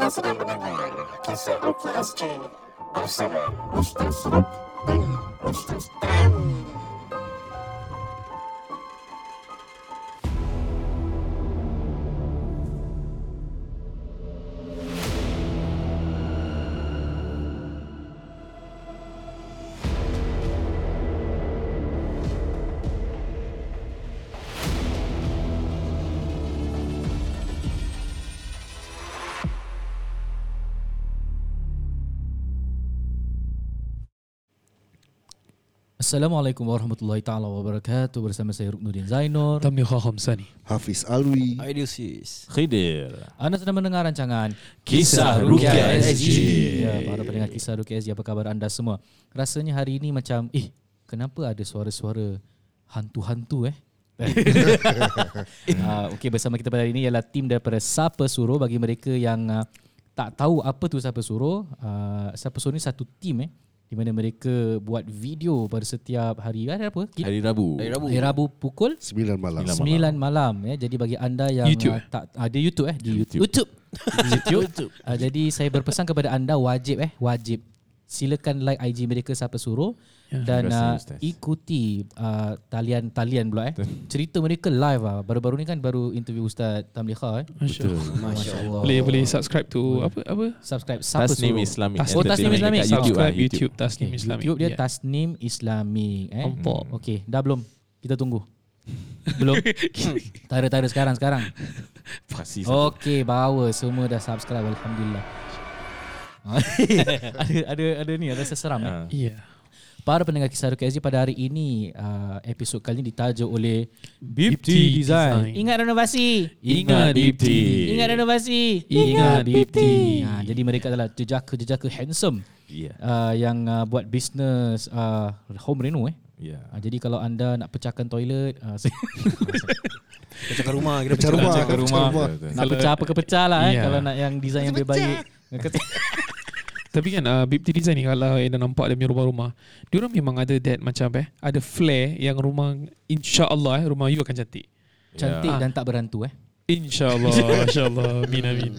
話が胸にある消すを気をして押すを押しとしろ押しとした Assalamualaikum warahmatullahi taala wabarakatuh bersama saya Ruknuddin Zainur. Tamni Khaham Sani Hafiz Alwi Ideosis Khidir Anda sedang mendengar rancangan Kisah Rukia SG. Ya, para pendengar Kisah Rukia SG apa khabar anda semua? Rasanya hari ini macam eh kenapa ada suara-suara hantu-hantu eh? uh, Okey bersama kita pada hari ini ialah tim daripada Sapa Suruh bagi mereka yang uh, tak tahu apa tu Sapa Suruh. Uh, Sapa Suruh ni satu tim eh di mana mereka buat video pada setiap hari hari apa? Kita, Hari Rabu Dari Rabu hari Rabu pukul 9 malam Sembilan 9 malam ya. Jadi bagi anda yang YouTube, uh, tak ada YouTube eh di YouTube. YouTube. YouTube. uh, jadi saya berpesan kepada anda wajib eh wajib silakan like IG mereka siapa suruh Ya, dan uh, Ustaz. ikuti uh, talian-talian pula eh. Cerita mereka live ah. Baru-baru ni kan baru interview Ustaz Tamliha eh. Masya Allah Masya Allah Boleh boleh subscribe to apa apa Subscribe siapa Tasnim suruh. Islamic Tas- Oh, Tasnim Islamic. dekat YouTube Subscribe YouTube Okay, Tasnim Islamic YouTube dia Ya. Tasnim Islamic eh. Nampak. Okey, dah belum? Kita tunggu. belum? Tara-tara sekarang sekarang. Pasti satu. Okey, bawa semua dah subscribe alhamdulillah. ada ada ada ni ada seseram eh. Ya Para pendengar kisah Rukia SG pada hari ini uh, episod kali ini ditajuk oleh Bipti Design. Ingat renovasi. Ingat Bipti Ingat renovasi. Ingat Bipti Ha, jadi mereka adalah jejaka-jejaka handsome Ya uh, yang uh, buat bisnes uh, home reno eh. Ya Uh, jadi kalau anda nak pecahkan toilet, uh, Pecahkan rumah Kita Pecah rumah Pecah rumah. rumah nak pecah apa ke pecah lah eh. Ya. Kalau nak yang design yang lebih baik. Tapi kan uh, Bipti Design ni Kalau anda nampak Dia punya rumah-rumah Diorang memang ada that Macam eh Ada flare Yang rumah InsyaAllah eh Rumah you akan cantik Cantik Ya. dan tak berantu eh. InsyaAllah InsyaAllah Amin amin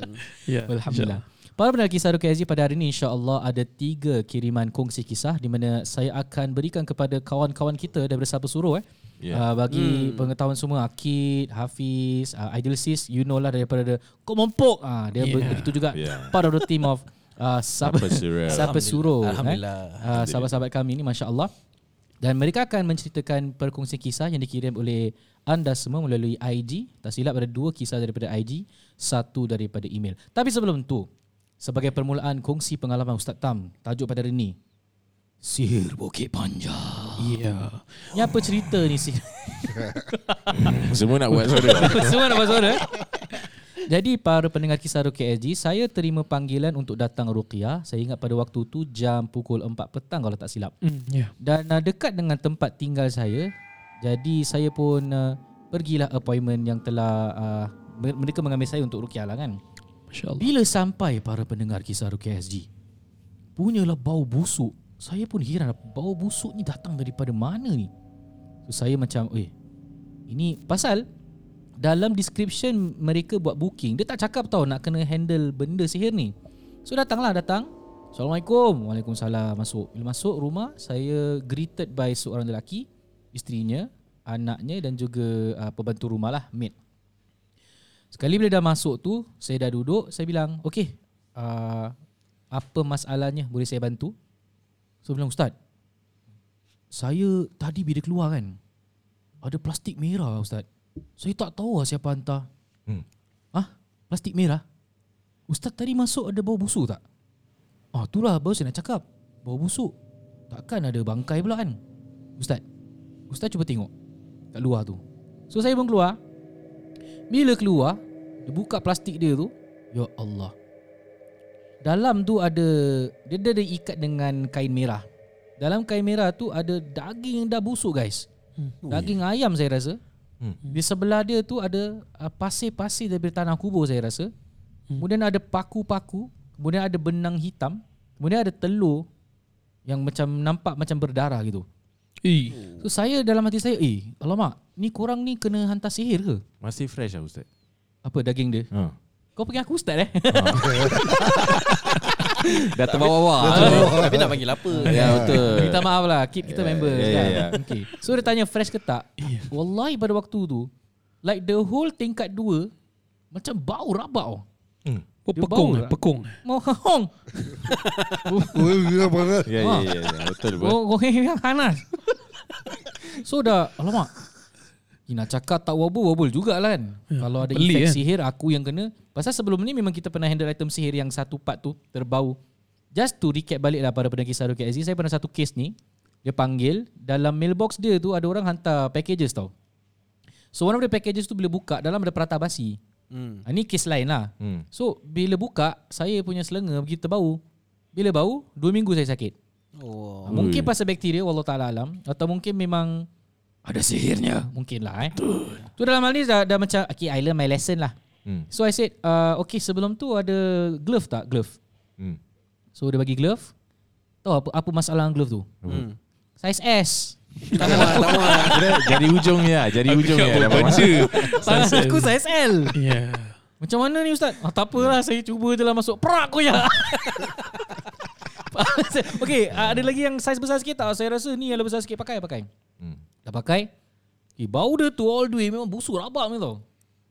Ya Alhamdulillah. Para pendengar kisah Rukia SG pada hari ini insya-Allah ada tiga kiriman kongsi kisah di mana saya akan berikan kepada kawan-kawan kita daripada Sabah Suruh eh. Ya. Uh, bagi hmm. pengetahuan semua Akid, Hafiz, uh, Ideal Sis, you know lah daripada Komompok. Ah uh, dia Yeah. yeah. begitu juga Yeah. part of the team of uh, Sabah Sapa Suruh. Sabah Suruh. Alhamdulillah. Eh. Uh, sahabat-sahabat kami ni masya-Allah. Dan mereka akan menceritakan perkongsian kisah yang dikirim oleh anda semua melalui IG. Tak silap ada dua kisah daripada IG, satu daripada email. Tapi sebelum tu, sebagai permulaan kongsi pengalaman Ustaz Tam, tajuk pada hari ini, Sihir Bukit Panjang. Ya Ni apa cerita ni sih? Semua nak buat suara Semua nak buat suara. Jadi para pendengar kisah Ruqyah SG, saya terima panggilan untuk datang Ruqyah. Saya ingat pada waktu tu jam pukul 4 petang kalau tak silap. Hmm, Ya Dan uh, dekat dengan tempat tinggal saya. Jadi saya pun uh, pergilah appointment yang telah uh, mer- mereka mengambil saya untuk Ruqyah lah kan. Masya Allah Bila sampai para pendengar kisah Ruqyah SG, punyalah bau busuk. Saya pun heran bau busuk ni datang daripada mana ni? So saya macam, eh, ini pasal dalam description mereka buat booking, dia tak cakap tau nak kena handle benda sihir ni. So datanglah datang. Assalamualaikum. Waalaikumsalam. Masuk. Bila masuk rumah, saya greeted by seorang lelaki, isterinya, anaknya dan juga uh, pembantu rumah lah, maid. Sekali bila dah masuk tu, saya dah duduk, saya bilang, okey, uh, apa masalahnya boleh saya bantu? So bilang, Ustaz, saya tadi bila keluar kan, ada plastik merah Ustaz. Saya tak tahu lah siapa hantar. Hmm. Ah, plastik merah? Ustaz tadi masuk ada bau busuk tak? Ah, itulah baru saya nak cakap. Bau busuk. Takkan ada bangkai pula kan? Ustaz, Ustaz cuba tengok kat luar tu. So saya pun keluar. Bila keluar, dia buka plastik dia tu. Ya Allah. Dalam tu ada dia, dia ada ikat dengan kain merah. Dalam kain merah tu ada daging yang dah busuk guys. Daging ayam saya rasa. Hmm. Di sebelah dia tu ada uh, pasir-pasir daripada tanah kubur saya rasa. Kemudian ada paku-paku, kemudian ada benang hitam, kemudian ada telur yang macam nampak macam berdarah gitu. Eh So saya dalam hati saya, eh alamak, ni korang ni kena hantar sihir ke? Masih fresh lah Ustaz Apa daging dia? ha. Kau panggil aku ustaz eh Dah terbawa-bawa. Tapi nak panggil apa? Ya betul. Minta maaf lah Keep kita member ya, kan? ya, ya. Okay. So dia tanya fresh ke tak Wallahi pada waktu tu Like the whole tingkat dua Macam bau rabak Oh, Dia pekung, bau eh, tak? pekung. Mau hong Oh. Ya ya ya, ya. betul betul. Oh, oh yang panas So dah Alamak Eh, nak cakap tak wobble-wobble juga lah kan Kalau ada pelik efek kan? sihir Aku yang kena Pasal sebelum ni Memang kita pernah handle item sihir Yang satu part tu Terbau Just to recap balik lah Pada pendengar kisah Ruki Aziz Saya pernah satu case ni Dia panggil Dalam mailbox dia tu Ada orang hantar packages tau So one of the packages tu Bila buka Dalam ada perata basi Hmm. Ini case lain lah Hmm. So bila buka Saya punya selenga Begitu bau Bila bau Dua minggu saya sakit Oh. Oh. Mungkin pasal bakteria Wallah ta'ala alam Atau mungkin memang Ada sihirnya Mungkin lah eh Tu dalam hal ni dah, dah macam Okay I learn my lesson lah Hmm. So I said uh, Okay sebelum tu ada Glove tak? Glove Hmm. So dia bagi glove Tahu apa, apa masalah dengan glove tu? Hmm. Size S Tangan aku, lah. Jadi ujung ya, jadi ujung ya. tangan aku size L Ya. Macam mana ni Ustaz? Ah, tak apalah saya cuba je lah masuk Perak aku ya Okay ada lagi yang size besar sikit tak? Saya rasa ni yang lebih besar sikit pakai pakai Hmm. Dah pakai eh, Bau dia tu all the way Memang busuk rabak ni tau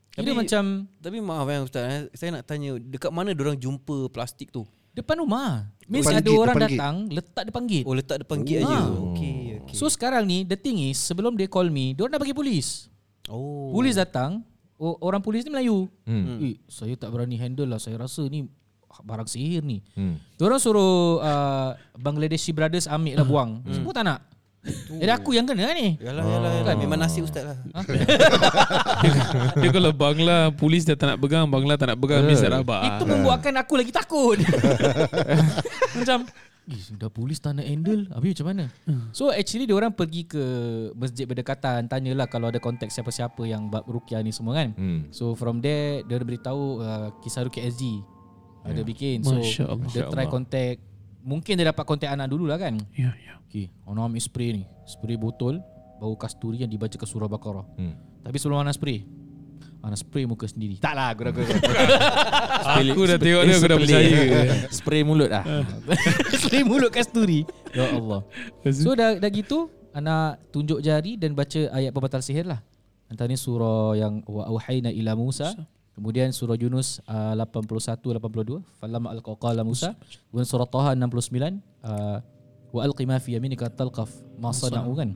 Kira Tapi- macam Tapi maaf eh Ustaz eh. Saya nak tanya Dekat mana orang jumpa plastik tu? Depan rumah Means Depan ada gate, orang depan gate. datang Letak depan gate Oh letak depan gate Oh. aja. Ah. Okey okey. So sekarang ni The thing is Sebelum dia call me Dia orang dah bagi polis oh. Polis datang Orang polis ni Melayu Hmm. Eh, saya tak berani handle lah Saya rasa ni Barang sihir ni Hmm. Dia orang suruh uh, Bangladeshi Brothers ambil lah buang Semua tak nak Jadi aku yang kena ni. Yalah yalah, yalah. Memang nasib Ustaz lah. Dia kalau Bangla Polis dah tak nak pegang Bangla tak nak pegang Mesti tak rabak. Itu membuatkan aku lagi takut. Macam dah polis tak nak handle. Habis macam mana? So actually dia orang pergi ke Masjid berdekatan Tanyalah kalau ada kontak siapa-siapa Yang bab Rukia ni semua kan. Hmm. So from there Dia beritahu uh, Kisah Rukia SG Ada bikin. So Masya Allah. dia try contact Mungkin dia dapat kontak anak dulu lah kan? Ya ya. Okay Ana ambil spray ni. Spray botol Bau kasturi yang dibacakan surah Baqarah. Hmm. Tapi sebelum Ana spray Ana spray muka sendiri. Tak lah aku dah Aku dah tengok dia Aku dah percaya. Spray mulut ah. Spray mulut kasturi. Ya Allah. So dah, dah gitu Ana tunjuk jari dan baca ayat pembatal sihir lah. Antara ni surah yang Wa auhayna ila Musa Kemudian surah Yunus uh, 81-82 Falam al-qala Musa Kemudian surah Taha 69 uh, Wa alqi ma fi yaminika talqaf. Ma sana'u kan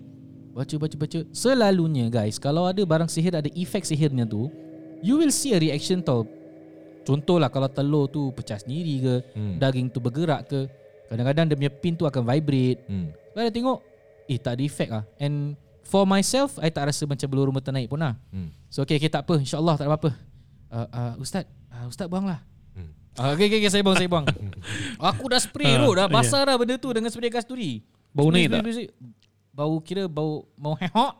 Baca baca baca. Selalunya guys Kalau ada barang sihir Ada efek sihirnya tu You will see a reaction tau. Contohlah kalau telur tu pecah sendiri ke Hmm. Daging tu bergerak ke Kadang-kadang dia punya pin tu akan vibrate. Hmm. Dia tengok Eh tak ada efek lah. And for myself I tak rasa macam belur rumah ternaik pun lah. Hmm. So okay, okay tak apa. InsyaAllah tak ada apa-apa uh, uh, Ustaz uh, Ustaz buang lah Hmm. uh, okay, okay, okay, saya buang, saya buang Aku dah spray Ah, uh, Dah ya. basah dah benda tu Dengan spray kasturi Bau spray, tak? spray. Bau kira bau Mau hehok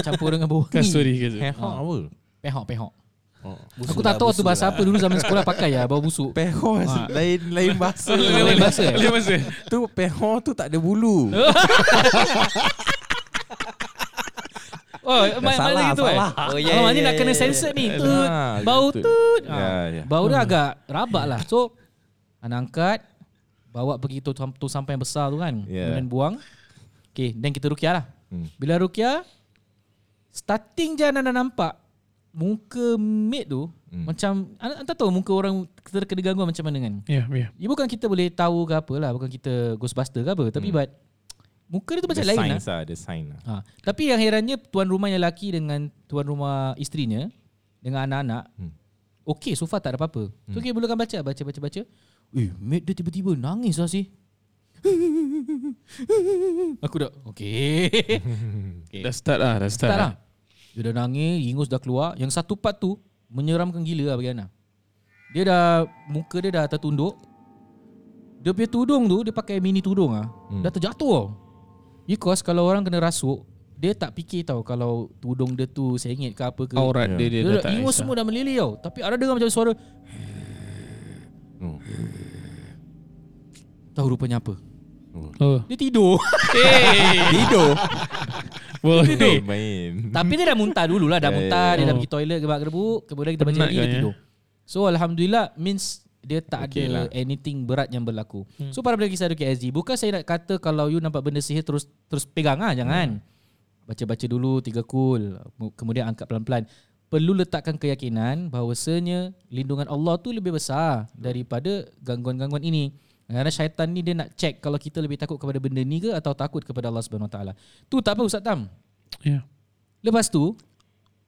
Campur dengan bau Kasturi ke tu? Hehok Ah, apa? Pehok pehok Oh. Aku tak tahu tu bahasa apa Dulu zaman sekolah pakai ya Bau busuk Peho Ah. lain lain bahasa. Lain bahasa? Dia masa tu peho tu tak ada bulu. Oh, mak salah, mana gitu eh? salah. Oh, Oh, ya, oh, ni ya, nak kena sensor ni. Tut. Ah, Bau tut. Ah. Bau dia agak rabak lah. So, anak angkat, bawa pergi tu, tu sampai yang besar tu kan. Kemudian buang. Okay, then kita rukiah lah. Hmm. Bila rukiah, starting je dah nampak muka maid tu Hmm. macam anda, anda tahu muka orang terkena gangguan macam mana kan? Ya ya Ya bukan kita boleh tahu ke apa lah, bukan kita ghostbuster ke apa, tapi Hmm. but muka dia tu macam Ada lain lah. signs lah, ada sign lah. Ha. Tapi yang herannya tuan rumah yang lelaki dengan tuan rumah isterinya dengan anak-anak Hmm. okey so far tak ada apa-apa. So okay mulakan baca baca baca baca. Eh mate dia tiba-tiba nangis lah sih. Aku dah okey. okay. Dah start lah Dah start Tak lah. Dia dah nangis, ingus dah keluar. Yang satu part tu menyeramkan gila lah bagi Ana. Dia dah muka dia dah tertunduk. Dia punya tudung tu dia pakai mini tudung ah. Hmm. Dah terjatuh tau. Because kalau orang kena rasuk, dia tak fikir tau kalau tudung dia tu sengit ke apa ke. Aurat Ya. dia Dia dia, dah tak ingus semua dah melilih tau. Tapi ada dengar macam suara Oh. tahu rupanya apa. Oh Dia tidur. Tidur. Boleh Main. Tapi dia dah muntah dulu lah Dah Ya, ya, muntah Dia ya. dah pergi toilet Gebak gerbuk Kemudian kita baca lagi kan, Dia ya? tidur So alhamdulillah means dia tak Okay ada lah. anything berat yang berlaku. Hmm. So para pendengar kisah Ruki SG, bukan saya nak kata kalau you nampak benda sihir terus terus pegang ah, jangan. Baca-baca dulu tiga kul, kemudian angkat pelan-pelan. Perlu letakkan keyakinan bahawasanya lindungan Allah tu lebih besar daripada gangguan-gangguan ini. Kerana syaitan ni dia nak check kalau kita lebih takut kepada benda ni ke atau takut kepada Allah Subhanahu Wa Taala. Tu tak apa Ustaz Tam. Ya. Lepas tu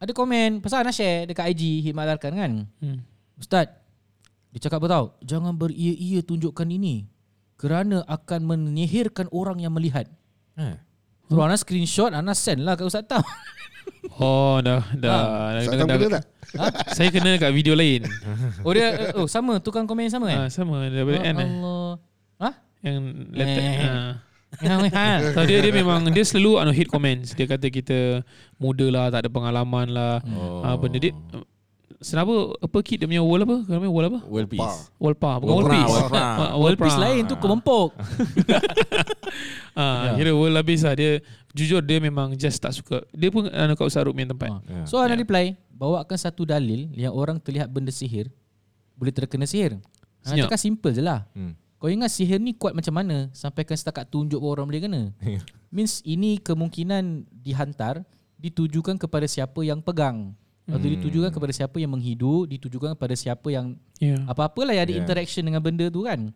ada komen pasal nak share dekat IG Hikmat Alarkan kan. Hmm. Ustaz, dia cakap apa tau? Jangan beria-ia tunjukkan ini kerana akan menyihirkan orang yang melihat. Ha. Terus Ana screenshot, Ana send lah kat Ustaz Tam. Oh dah dah. dah, Ustaz Tam kena tak? Saya kena kat video lain. Oh dia, oh sama, tukang komen yang sama kan? Ah sama daripada Ya N eh. Allah. Ha? Yang letak Eh. ah. Ya, ha. So dia dia memang dia selalu anu hit comments. Dia kata kita muda lah, tak ada pengalaman lah. Oh. Ah benda dia Kenapa apa kid dia punya wall apa? Kenapa wall apa? World peace. Wall bukan piece. wall pra. Ah, World peace lain tu kemempok. Ah, Ya. kira wall habis lah dia jujur dia memang just tak suka. Dia pun anu kat Ustaz Ruk punya tempat. Ha. Ya. So Ana Ya. reply, bawakan satu dalil yang orang terlihat benda sihir boleh terkena sihir. Ana Senyap. cakap simple je lah. Hmm. Kau ingat sihir ni kuat macam mana sampaikan setakat tunjuk orang boleh kena? Means ini kemungkinan dihantar ditujukan kepada siapa yang pegang. Atau Hmm. ditujukan kepada siapa yang menghidu, ditujukan kepada siapa yang Ya. apa-apalah yang ada Yeah. interaction dengan benda tu kan.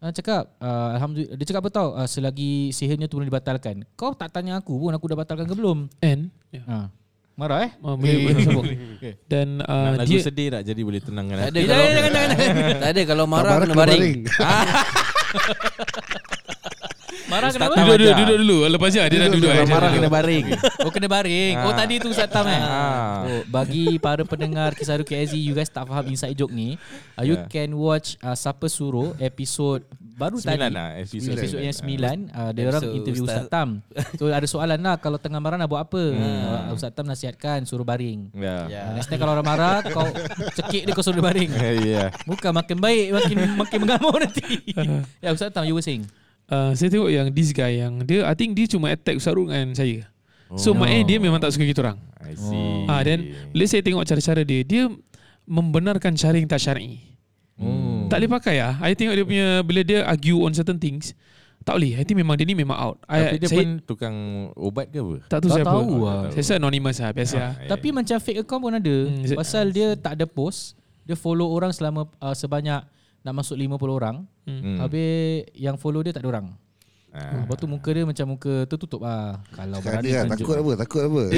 Dia cakap, uh, Alhamdulillah, dia cakap apa tau, uh, selagi sihirnya tu boleh dibatalkan. Kau tak tanya aku pun aku dah batalkan ke belum? And ya. Ha. Marah eh? Ah, boleh boleh sambung. Dan Nak uh, lagu dia sedih tak jadi boleh tenangkan Tak ada kalau jangan, jangan, Tak ada kalau Tak marah marah kena baring. Marah kenapa? Duduk dulu ajar. duduk dulu. Lepas dia dah duduk. Kalau eh. marah kena baring. Oh kena baring. Oh Ah. tadi tu Ustaz Tam eh. Ah. Oh, bagi para pendengar Kisah Ruki AZ you guys tak faham inside joke ni, uh, you Yeah. can watch uh, Siapa Suruh episod baru Sembilan tadi. lah, episod episod sembilan. yang sembilan uh, dia orang interview Ustaz, Ustaz. Tam. So ada soalan lah kalau tengah marah nak buat apa? Hmm. Uh, Ustaz Tam nasihatkan suruh baring. Ya. Ya. Uh, next time kalau orang marah kau cekik dia kau suruh dia baring. Ya. Bukan makin baik makin makin mengamuk nanti. ya Ustaz Tam you were saying. Uh, saya tengok yang this guy yang dia I think dia cuma attack Ustaz Ruk dengan saya. So Oh. maknanya dia memang tak suka kita orang. I see. Ah dan bila saya tengok cara-cara dia, dia membenarkan cara yang tak syar'i. Hmm. Tak boleh pakai ah. I tengok dia punya bila dia argue on certain things, tak boleh. I think memang dia ni memang out. I, Tapi dia saya pun tukang obat ke apa? tak tahu Tak siapa. tahu lah. Saya rasa anonymous lah biasa. Ah, lah. ya. Tapi macam fake account pun ada. Hmm, Pasal dia tak ada post, dia follow orang selama uh, sebanyak nak masuk 50 orang. Hmm. Habis yang follow dia tak ada orang. Ah. Lepas tu muka dia macam muka tertutup lah. Kalau Cakap berani dia tunjuk. takut apa? Takut apa?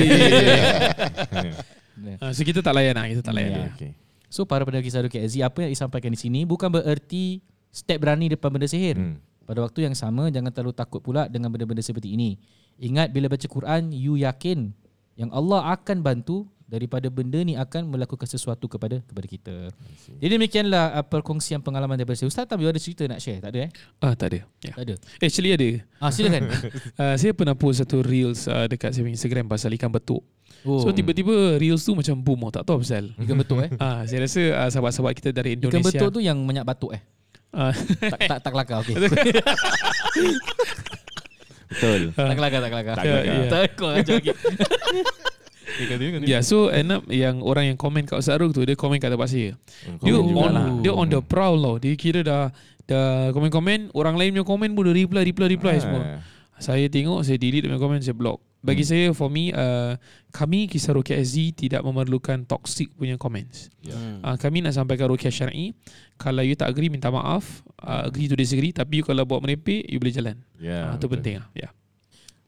Ah, so kita tak layan lah, kita tak layan. Ya. lah. Okay. So para pendengar kisah Ruki Aziz, apa yang disampaikan di sini bukan bererti step berani depan benda sihir. Hmm. Pada waktu yang sama jangan terlalu takut pula dengan benda-benda seperti ini. Ingat bila baca Quran, you yakin yang Allah akan bantu daripada benda ni akan melakukan sesuatu kepada kepada kita. Jadi demikianlah uh, perkongsian pengalaman daripada saya. Ustaz Tam, you ada cerita nak share? Tak ada eh? Ah tak ada. Ya. Tak ada. Actually ada. Ah silakan. Uh, saya pernah post satu reels uh, dekat saya Instagram pasal ikan betuk. Oh, So tiba-tiba reels tu macam boom, oh, tak tahu apa pasal. ikan betuk eh. Ah, saya rasa uh, sahabat-sahabat kita dari Ikan Indonesia. betuk tu yang minyak batuk eh. Ah, Tak tak tak kelakar okey. Betul. tak kelakar tak kelakar. Tak kelakar. Tak kau Ya, so end up yang orang yang komen kat Ustaz Ruk tu dia komen kat tempat saya. Dia Komen on jugalah. dia on the prowl tau. Dia kira dah dah komen-komen, orang lain punya komen pun dia reply reply reply semua. Ah. Saya tengok, saya delete dia punya komen, saya block. Bagi Hmm. saya for me uh, kami kisah Rukia SZ tidak memerlukan toxic punya comments. Ya. Uh, kami nak sampaikan Rukia syar'i. Kalau you tak agree minta maaf, uh, agree to disagree tapi you kalau buat merepek you boleh jalan. Ya. Ah, itu penting ah. Ya.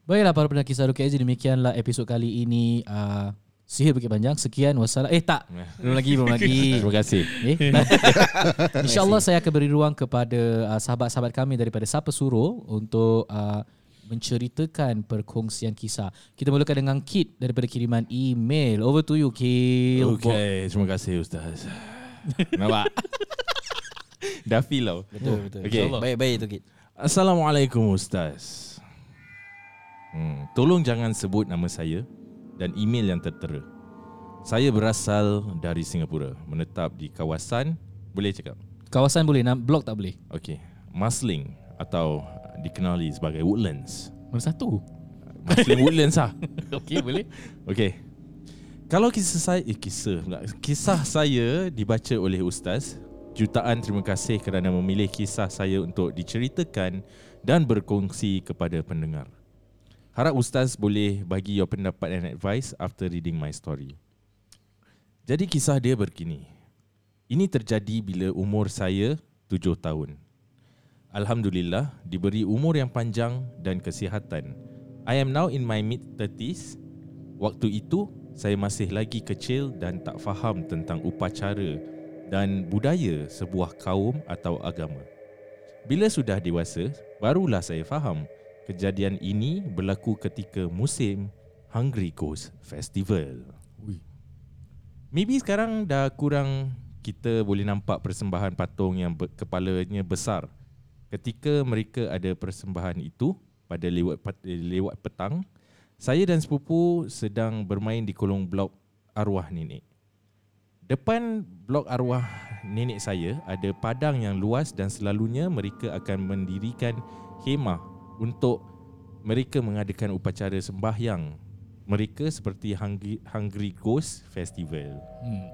Baiklah para pendengar kisah Ruki Aziz demikianlah episod kali ini uh, Sihir Bukit Panjang Sekian wassalam Eh tak Belum lagi Belum lagi Terima kasih. Eh? InsyaAllah saya akan beri ruang kepada uh, sahabat-sahabat kami daripada Sapa Suruh untuk uh, menceritakan perkongsian kisah. Kita mulakan dengan Kit daripada kiriman email. Over to you, Kit. Okay, terima kasih Ustaz. Nampak? Dah feel tau. Betul betul. Okay. Baik-baik tu Kit. Assalamualaikum Ustaz. Hmm, tolong jangan sebut nama saya dan email yang tertera. Saya berasal dari Singapura, menetap di kawasan boleh cakap. Kawasan boleh, nam blok tak boleh. Okey, Masling atau dikenali sebagai Woodlands. Mana satu? Masling Woodlands lah. Okey, boleh. Okey. Kalau kisah saya eh, kisah pula. Kisah saya dibaca oleh ustaz. Jutaan terima kasih kerana memilih kisah saya untuk diceritakan dan berkongsi kepada pendengar. Harap ustaz boleh bagi your pendapat and advice after reading my story. Jadi kisah dia begini. Ini terjadi bila umur saya 7 tahun. Alhamdulillah diberi umur yang panjang dan kesihatan. I am now in my mid 30s. Waktu itu saya masih lagi kecil dan tak faham tentang upacara dan budaya sebuah kaum atau agama. Bila sudah dewasa, barulah saya faham kejadian ini berlaku ketika musim Hungry Ghost Festival. Ui. Maybe sekarang dah kurang kita boleh nampak persembahan patung yang ber, kepalanya besar. Ketika mereka ada persembahan itu pada lewat pat- lewat petang, saya dan sepupu sedang bermain di kolong blok arwah nenek. Depan blok arwah nenek saya ada padang yang luas dan selalunya mereka akan mendirikan khemah untuk mereka mengadakan upacara sembahyang mereka seperti Hungry, Hungry Ghost Festival. Hmm.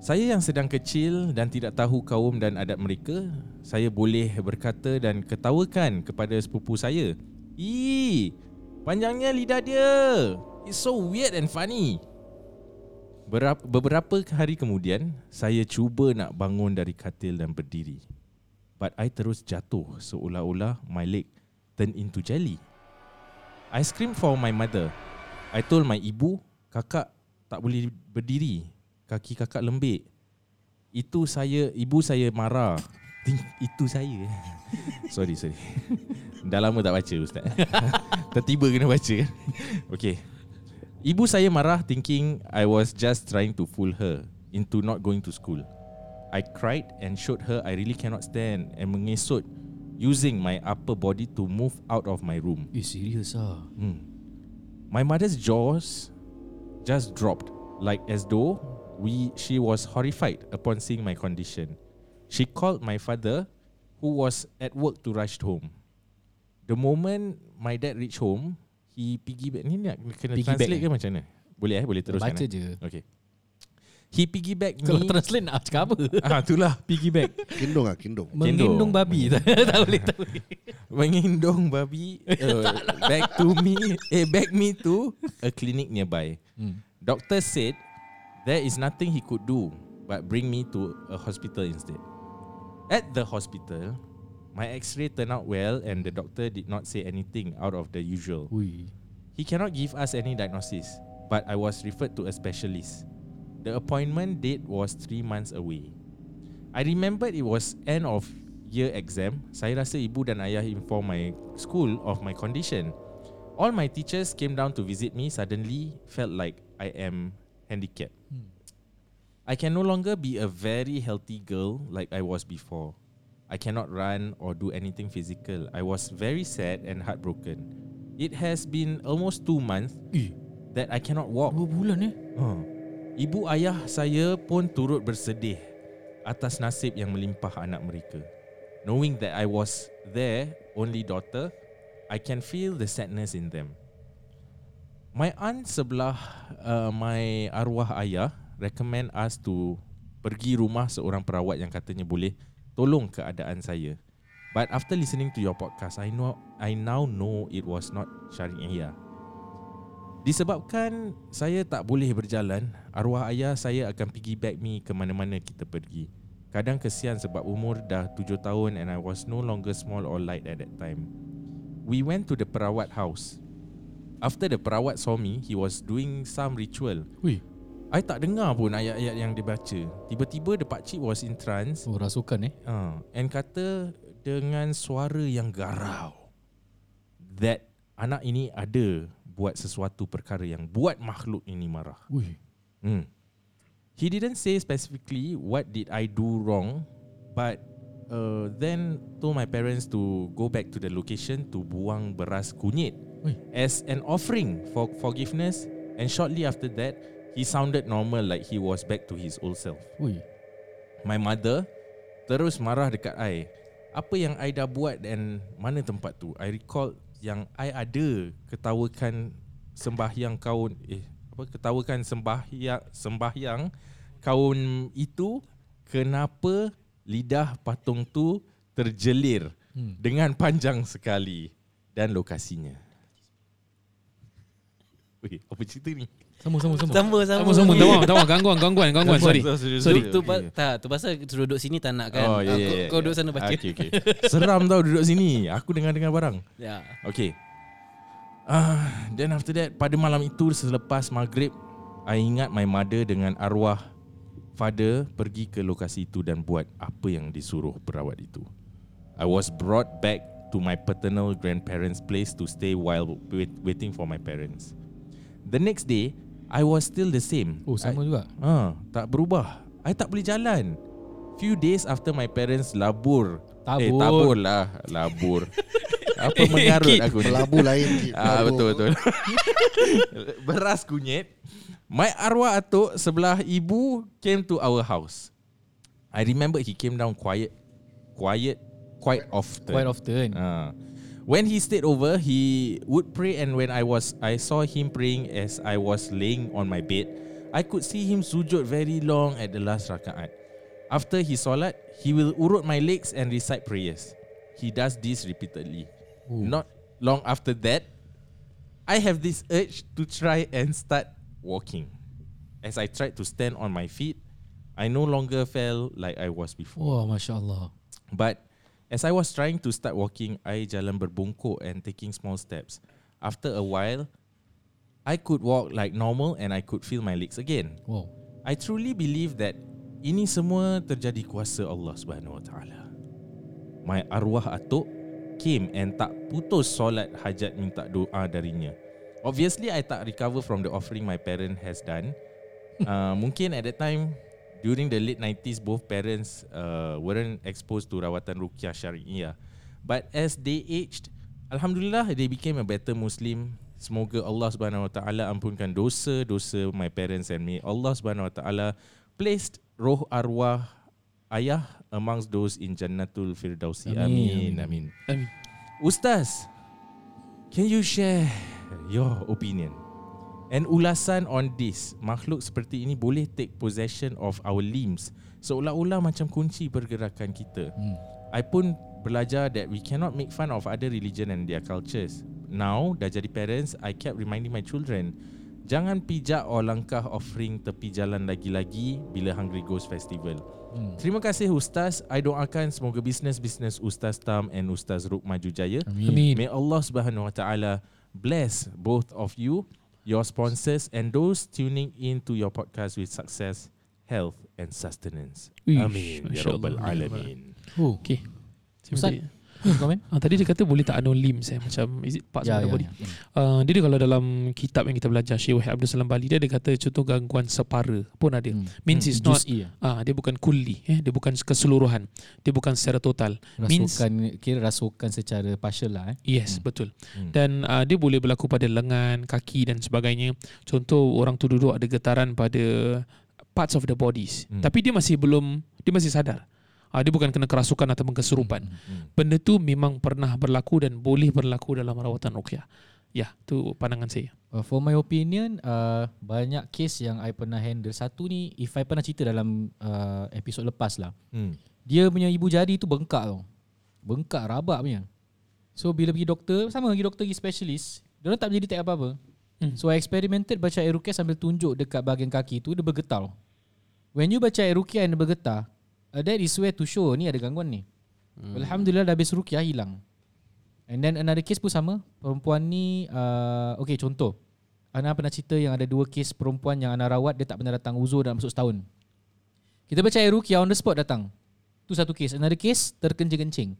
Saya yang sedang kecil dan tidak tahu kaum dan adat mereka, saya boleh berkata dan ketawakan kepada sepupu saya. Ih, panjangnya lidah dia. It's so weird and funny. Berapa, beberapa hari kemudian, saya cuba nak bangun dari katil dan berdiri. But I terus jatuh seolah-olah my leg turned into jelly. I screamed for my mother. I told my ibu, kakak tak boleh berdiri. Kaki kakak lembik. Itu saya, ibu saya marah. Itu saya. sorry, sorry. Dah lama tak baca Ustaz. Tertiba kena baca. Okay. Ibu saya marah thinking I was just trying to fool her into not going to school. I cried and showed her I really cannot stand and mengesot using my upper body to move out of my room. Eh serius ah. Hmm. My mother's jaws just dropped, like as though we she was horrified upon seeing my condition. She called my father, who was at work, to rush home. The moment my dad reached home, he piggyback. Ni nak kena Piggyback translate eh? ke macam mana? Boleh eh, boleh teruskan. Baca eh? je. Okay. He piggyback Kalau me. translate nak cakap apa? ah, itulah piggyback. Kindong ah, kindong. Mengendong babi. tak tak boleh tak boleh. Mengendong babi uh, back to me eh back me to a clinic nearby. Hmm. Doctor said there is nothing he could do but bring me to a hospital instead. At the hospital, my x-ray turned out well and the doctor did not say anything out of the usual. Ui. He cannot give us any diagnosis, but I was referred to a specialist. The appointment date was three months away. I remembered it was end of year exam. Saya rasa ibu dan ayah inform my school of my condition. All my teachers came down to visit me. Suddenly, felt like I am handicapped. I can no longer be a very healthy girl like I was before. I cannot run or do anything physical. I was very sad and heartbroken. It has been almost two months Eh, that I cannot walk. dua bulan eh. Huh. Ibu ayah saya pun turut bersedih atas nasib yang melimpah anak mereka. Knowing that I was their only daughter, I can feel the sadness in them. My aunt sebelah uh, my arwah ayah recommend us to pergi rumah seorang perawat yang katanya boleh tolong keadaan saya. But after listening to your podcast, I know I now know it was not syariah. Disebabkan saya tak boleh berjalan, arwah ayah saya akan piggyback me ke mana-mana kita pergi. Kadang kesian sebab umur dah 7 tahun and I was no longer small or light at that time. We went to the perawat house. After the perawat saw me, he was doing some ritual. Ui. I tak dengar pun ayat-ayat yang dia baca. Tiba-tiba the pakcik was in trance Oh rasukan eh. uh, and kata dengan suara yang garau that anak ini ada buat sesuatu perkara yang buat makhluk ini marah. Ui. Hmm. He didn't say specifically what did I do wrong, but uh, then told my parents to go back to the location to buang beras kunyit Ui. as an offering for forgiveness. And shortly after that, he sounded normal like he was back to his old self. Ui. My mother terus marah dekat I. Apa yang I dah buat dan mana tempat tu? I recall yang I ada ketawakan sembahyang kau eh apa ketawakan sembahyang sembahyang kaum itu kenapa lidah patung tu terjelir Hmm. dengan panjang sekali dan lokasinya. Weh, apa cerita ni? Sama sama sama. Sama sama. Sama sama Tawang Tawang Gangguan Gangguan Gangguan Sorry Sorry tu okay. tak tu pasal suruh duduk sini tak nak kan. Oh, ya, Ah, ya, kau, ya, kau duduk sana baca. Okay, okay. Seram tau duduk sini. Aku dengar-dengar barang. Ya. Okay. Ah, then after that pada malam itu selepas maghrib, I ingat my mother dengan arwah father pergi ke lokasi itu dan buat apa yang disuruh perawat itu. I was brought back to my paternal grandparents' place to stay while wait, waiting for my parents. The next day, I was still the same. Oh sama I, juga. Ah, tak berubah. I tak boleh jalan. Few days after my parents labur. Eh, Tabur. tabur lah. Labur. Apa mengarut aku ni? Pelabu lain Kid. Ah, betul betul. Beras kunyit. My arwah atuk sebelah ibu came to our house. I remember he came down quiet, quiet, quite often. Quite often. Ah. when he stayed over, he would pray, and when I was, I saw him praying as I was laying on my bed. I could see him sujud very long at the last rakaat. After he solat, he will urut my legs and recite prayers. He does this repeatedly. Not long after that, I have this urge to try and start walking. As I tried to stand on my feet, I no longer felt like I was before. Wah, Masya Allah. But as I was trying to start walking, I jalan berbongkok and taking small steps. After a while, I could walk like normal and I could feel my legs again. Wow. I truly believe that ini semua terjadi kuasa Allah Subhanahu Wa Taala. My arwah atuk came and tak putus solat hajat minta doa darinya. Obviously, I tak recover from the offering my parent has done. Uh, mungkin at that time, during the late 90s, both parents uh, weren't exposed to rawatan ruqyah syariah. But as they aged, Alhamdulillah, they became a better Muslim. Semoga Allah Subhanahu Wa Taala ampunkan dosa-dosa my parents and me. Allah Subhanahu Wa Taala placed roh arwah ayah amongst those in Jannatul Firdausi. Amin. Amin. Amin. Amin. Ustaz, can you share your opinion and ulasan on this? Makhluk seperti ini boleh take possession of our limbs seolah-olah macam kunci pergerakan kita. Hmm. I pun belajar that we cannot make fun of other religion and their cultures. Now, dah jadi parents, I kept reminding my children, jangan pijak or langkah offering tepi jalan lagi-lagi bila Hungry Ghost Festival. Hmm. Terima kasih Ustaz. I doakan semoga bisnes-bisnes Ustaz Tam and Ustaz Ruk maju jaya. Amin. Amin May Allah Subhanahu Wa Taala bless both of you, your sponsors and those tuning in to your podcast with success, health and sustenance. Uish, Amin ya rabbal alamin. Oh. Okay Ustaz. Tadi, Komen? ah, tadi dia kata boleh tak unknown limbs eh Macam is it parts Ya, of the ya, body ya. Uh, dia, kalau dalam kitab yang kita belajar Syekh Wahid Abdul Salam Bali Dia ada kata contoh gangguan separa pun ada Hmm. Means Hmm, it's not Juz'i ya. ah Dia bukan kulli eh Dia bukan keseluruhan Dia bukan secara total Means- Rasukan kira rasukan secara partial lah eh. Yes Hmm. betul Hmm. Dan uh, dia boleh berlaku pada lengan, kaki dan sebagainya Contoh orang tu duduk ada getaran pada parts of the bodies Hmm. Tapi dia masih belum Dia masih sadar uh, Dia bukan kena kerasukan atau kesurupan Hmm. Benda tu memang pernah berlaku dan boleh berlaku dalam rawatan ruqyah Ya, tu pandangan saya Uh, for my opinion, uh, banyak case yang I pernah handle. Satu ni, if I pernah cerita dalam uh, episod lepas lah. Hmm. Dia punya ibu jari tu bengkak tau. Bengkak, rabak punya. So bila pergi doktor, sama pergi doktor pergi specialist, dia tak boleh detect apa-apa. Hmm. So I experimented baca air ruqyah sambil tunjuk dekat bahagian kaki tu, dia bergetar. When you baca air ruqyah and dia bergetar, uh, that is where to show ni ada gangguan ni. Hmm. Alhamdulillah dah habis ruqyah hilang. And then another case pun sama. Perempuan ni uh, okay contoh. Ana pernah cerita yang ada dua kes perempuan yang Ana rawat dia tak pernah datang uzur dalam masuk setahun. Kita baca air ruqyah on the spot datang. Tu satu kes. Another case terkencing-kencing.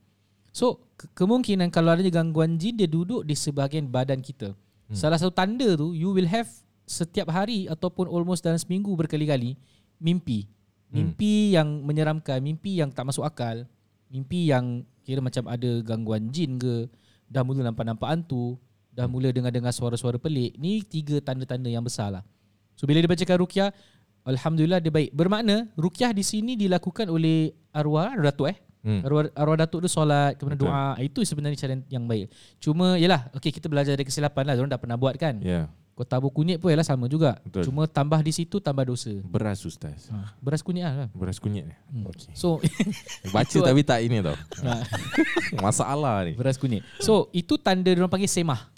So ke- kemungkinan kalau ada gangguan jin dia duduk di sebahagian badan kita. Hmm. Salah satu tanda tu you will have setiap hari ataupun almost dalam seminggu berkali-kali mimpi. Mimpi yang menyeramkan, mimpi yang tak masuk akal, mimpi yang kira macam ada gangguan jin ke, dah mula nampak-nampak hantu, dah mula dengar-dengar suara-suara pelik. Ni tiga tanda-tanda yang besar lah. So bila dia bacakan ruqyah, Alhamdulillah dia baik. Bermakna ruqyah di sini dilakukan oleh arwah datuk eh. Hmm. Arwah, arwah datuk tu solat kemudian Betul. doa. Itu sebenarnya cara yang baik. Cuma yalah, okey kita belajar dari kesilapan lah. Diorang dah pernah buat kan. Yeah. Kau tabur kunyit pun ialah sama juga. Betul. Cuma tambah di situ tambah dosa. Beras ustaz. Ha, beras kunyit lah. kan? Beras kunyit. Hmm. Okey. So Baca tapi tak ini tau. ha, Masalah ni. beras kunyit. So itu tanda orang panggil semah.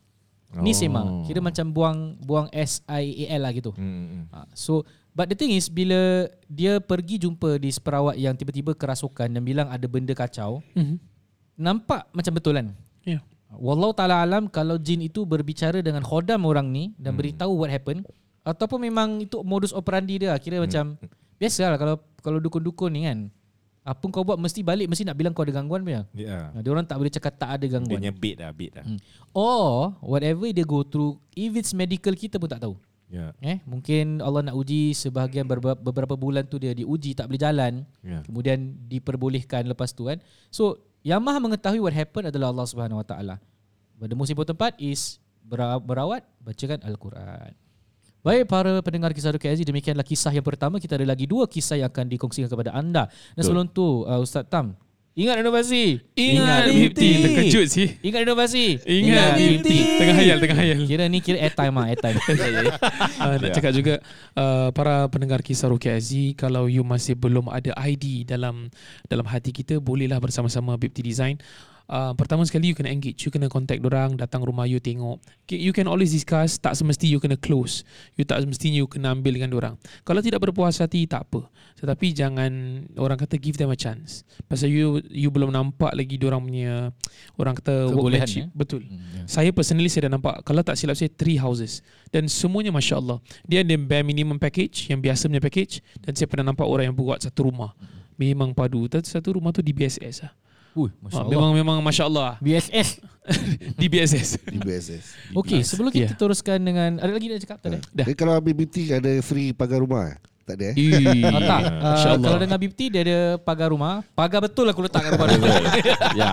Ni Oh. semah. Kira macam buang buang S I A L lah gitu. Hmm, hmm. Ha, so but the thing is bila dia pergi jumpa di seperawat yang tiba-tiba kerasukan dan bilang ada benda kacau, Mhm. nampak macam betul kan? Ya. Wallahu taala alam kalau jin itu berbicara dengan khodam orang ni dan Hmm. beritahu what happened ataupun memang itu modus operandi dia kira Hmm. macam biasalah kalau kalau dukun-dukun ni kan apa kau buat mesti balik mesti nak bilang kau ada gangguan punya. Ya. Dia orang tak boleh cakap tak ada Dia gangguan. punya bait dah, bait dah. Hmm. Or whatever dia go through if it's medical kita pun tak tahu. Ya. Eh mungkin Allah nak uji sebahagian beberapa, bulan tu dia diuji tak boleh jalan Ya. kemudian diperbolehkan lepas tu kan. So yang maha mengetahui what happened adalah Allah Subhanahu Wa Taala. The most important part is bera- berawat bacakan al-Quran. Baik para pendengar kisah Ruki Aziz demikianlah kisah yang pertama kita ada lagi dua kisah yang akan dikongsikan kepada anda. Dan sebelum tu uh, Ustaz Tam ingat inovasi. Ingat. Bipti Terkejut sih Ingat inovasi. Ingat Bipti Tengah hayal Tengah hayal Kira ni kira airtime ah airtime. uh, nak Ya. cakap juga uh, para pendengar kisah Rukia Aziz kalau you masih belum ada ID dalam dalam hati kita bolehlah bersama-sama Bipti Design Uh, pertama sekali you kena engage You kena contact orang Datang rumah you tengok. Okay, You can always discuss Tak semesti you kena close. You tak semestinya you kena ambil dengan orang Kalau tidak berpuas hati Tak apa. Tetapi jangan Orang kata give them a chance. Pasal you You belum nampak lagi orang punya Orang kata Kebolehan, workmanship. eh? Betul. Hmm, saya personally saya dah nampak kalau tak silap saya three houses. Dan semuanya masya Allah dia ada bare minimum package yang biasa punya package dan saya pernah nampak orang yang buat satu rumah. Memang padu. Satu rumah tu di BSS lah. Ui, Masya Allah. memang memang masya Allah BSS. di BSS. Di BSS. Okey, sebelum kita Yeah. teruskan dengan ada lagi nak cakap tak ada? Dah. Eh, kalau BBT ada free pagar rumah? Tak ada eh? Ah, tak. Uh, kalau dengan BPT dia ada pagar rumah. Pagar betul aku letak kat rumah dia. ya.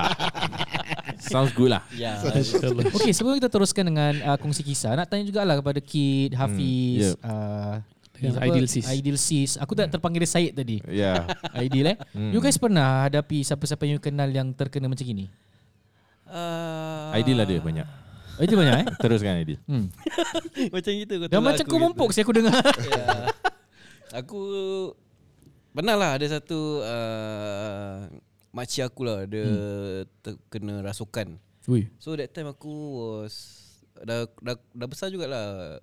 Sounds good lah. Ya. Masya Allah. Okey, sebelum kita teruskan dengan uh, kongsi kisah, nak tanya jugalah kepada Kid, Hafiz, yep. uh, Dengan apa? Aidil Sis. Aidil Sis. Aku tak terpanggil dia Syed tadi. Ya. Aidil eh. Hmm. You guys pernah hadapi siapa-siapa yang you kenal yang terkena macam gini? Uh, Ideal ada banyak. Aidil banyak eh? Teruskan Ideal. Hmm. Macam gitu kau Dah tolak macam aku kau mumpuk sih aku dengar. ya. Aku pernah lah ada satu uh, makcik aku lah dia Hmm. terkena rasukan. Ui. So that time aku was dah dah, dah besar jugalah.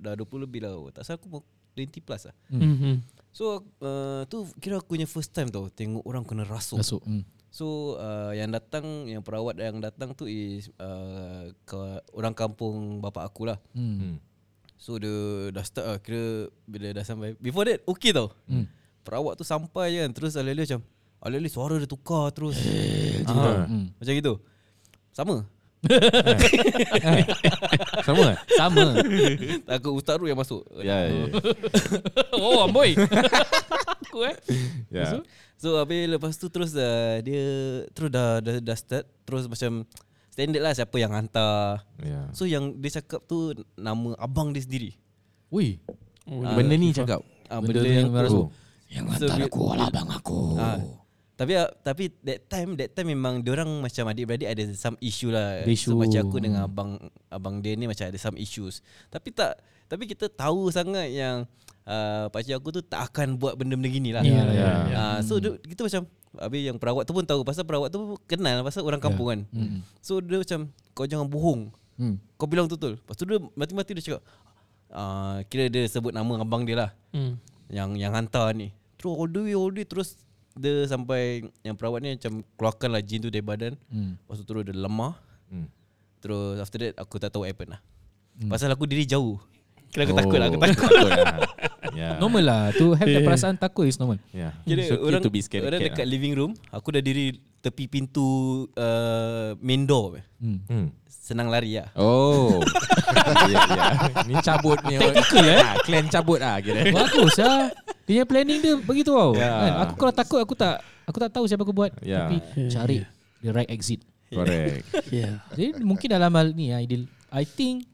Dah 20 lebih lah. Tak salah aku mau 20 plus lah. Mhm. So uh, tu kira aku punya first time tau tengok orang kena rasuk. Masuk. Hmm. So uh, yang datang yang perawat yang datang tu is uh, ke orang kampung bapak aku lah. Hmm. Hmm. So dia dah start lah Kira bila dah sampai Before that okay tau Hmm. Perawat tu sampai je kan Terus alih-alih macam Alih-alih suara dia tukar terus Ah. Hmm. Macam gitu Sama Sama kan? Sama. Takut Ustaz Ru yang masuk Ya. ya, oh, amboi. aku eh. Ya. So habis lepas tu terus uh, Dia Terus dah, dah, dah start Terus macam Standard lah siapa yang hantar Ya. So yang dia cakap tu Nama abang dia sendiri Ui. Oh, Ah, Benda ni cakap. ah, Benda Benda, yang yang. Yang So, hantar dia- aku adalah abang aku. Ah, tapi ah, tapi that time that time memang dia orang macam adik-beradik ada some issue lah. Issue. So macam aku dengan abang abang dia ni macam ada some issues. Tapi tak tapi kita tahu sangat yang uh, pakcik aku tu tak akan buat benda-benda gini lah. Ya, ya, ya. Ah, so dia, kita macam Habis yang perawat tu pun tahu Pasal perawat tu kenal Pasal orang kampung kan Hmm. So dia macam Kau jangan bohong Hmm. Kau bilang betul Lepas tu dia mati-mati dia cakap uh, Kira dia sebut nama abang dia lah Hmm. yang yang hantar ni. Terus all the way, all the way terus dia sampai yang perawat ni macam keluarkan lah jin tu dari badan. Hmm. Lepas tu terus dia lemah. Hmm. Terus after that aku tak tahu what happen lah. Hmm. Pasal aku diri jauh. Kira aku Oh, takut lah, aku takut. Takut lah. Ya. Normal lah. To have that perasaan takut is normal. Ya. Kira It's okay orang, to be scared orang dekat lah. living room, aku dah diri tepi pintu uh, main door. Hmm. Hmm. Senang lari lah. Oh. ya, ya. Ni cabut ni. Technical eh? Ha, clan cabut ah kira. Bagus lah. Dia punya planning dia begitu tau. Ya. Kan? Aku kalau takut aku tak aku tak tahu siapa aku buat. Ya. Tapi cari the right exit. Correct. Yeah. Jadi mungkin dalam hal ni Aidil, I think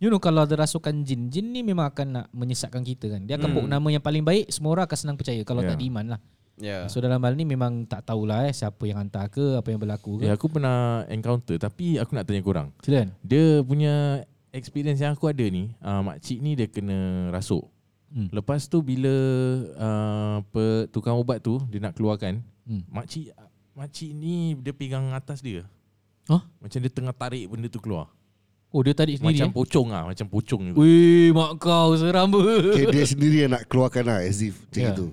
You know kalau ada rasukan jin Jin ni memang akan nak menyesatkan kita kan Dia akan Hmm. nama yang paling baik Semua orang akan senang percaya Kalau Ya. tak diiman lah Ya. So dalam hal ni memang tak tahulah eh Siapa yang hantar ke Apa yang berlaku ke Ya, aku pernah encounter tapi aku nak tanya korang. Silakan Dia punya experience yang aku ada ni, uh, makcik ni dia kena rasuk. Hmm. Lepas tu bila uh, pe, tukang ubat tu dia nak keluarkan, Hmm. makcik makcik ni dia pegang atas dia. Hah? Macam dia tengah tarik benda tu keluar. Oh dia tarik sendiri Macam eh? pocong ah, macam pocong gitu. Wih mak kau seram Okay, dia sendiri yang nak keluarkan lah as if macam Ya. itu.